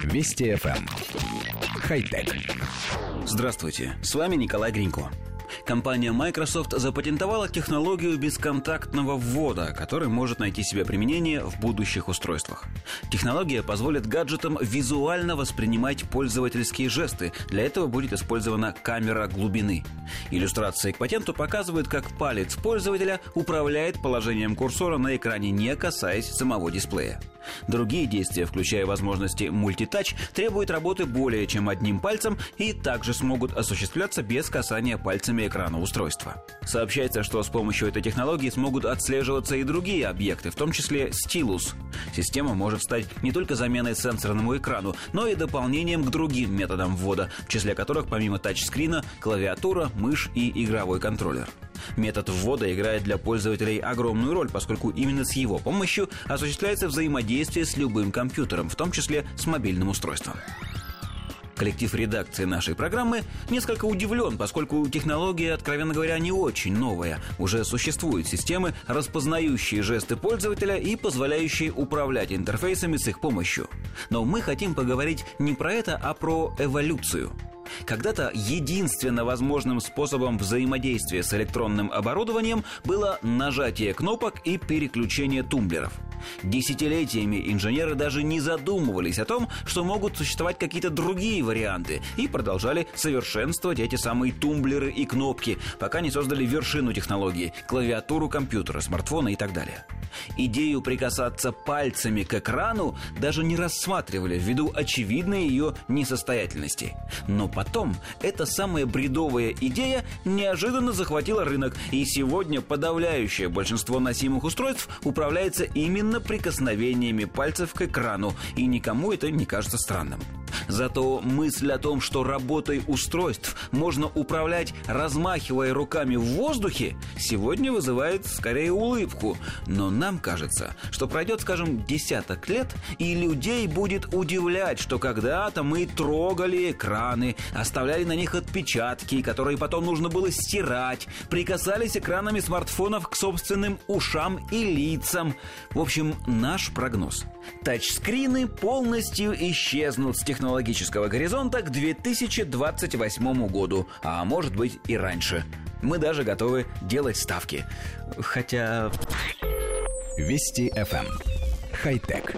Вести FM. Эм. Хай-тек. Здравствуйте, с вами Николай Гринько. Компания Microsoft запатентовала технологию бесконтактного ввода, которая может найти себе применение в будущих устройствах. Технология позволит гаджетам визуально воспринимать пользовательские жесты. Для этого будет использована камера глубины. Иллюстрации к патенту показывают, как палец пользователя управляет положением курсора на экране, не касаясь самого дисплея. Другие действия, включая возможности мультитач, требуют работы более чем одним пальцем и также смогут осуществляться без касания пальцами экрана устройства. Сообщается, что с помощью этой технологии смогут отслеживаться и другие объекты, в том числе стилус. Система может стать не только заменой сенсорному экрану, но и дополнением к другим методам ввода, в числе которых помимо тачскрина, клавиатура, мышь и игровой контроллер. Метод ввода играет для пользователей огромную роль, поскольку именно с его помощью осуществляется взаимодействие с любым компьютером, в том числе с мобильным устройством. Коллектив редакции нашей программы несколько удивлен, поскольку технология, откровенно говоря, не очень новая. Уже существуют системы, распознающие жесты пользователя и позволяющие управлять интерфейсами с их помощью. Но мы хотим поговорить не про это, а про эволюцию – когда-то единственно возможным способом взаимодействия с электронным оборудованием было нажатие кнопок и переключение тумблеров. Десятилетиями инженеры даже не задумывались о том, что могут существовать какие-то другие варианты, и продолжали совершенствовать эти самые тумблеры и кнопки, пока не создали вершину технологии – клавиатуру компьютера, смартфона и так далее. Идею прикасаться пальцами к экрану даже не рассматривали ввиду очевидной ее несостоятельности. Но потом эта самая бредовая идея неожиданно захватила рынок, и сегодня подавляющее большинство носимых устройств управляется именно прикосновениями пальцев к экрану, и никому это не кажется странным. Зато мысль о том, что работой устройств можно управлять, размахивая руками в воздухе, сегодня вызывает скорее улыбку. Но нам кажется, что пройдет, скажем, десяток лет, и людей будет удивлять, что когда-то мы трогали экраны, оставляли на них отпечатки, которые потом нужно было стирать, прикасались экранами смартфонов к собственным ушам и лицам. В общем, наш прогноз. Тачскрины полностью исчезнут с технологического горизонта к 2028 году, а может быть и раньше. Мы даже готовы делать ставки. Хотя... Вести FM. Хай-тек.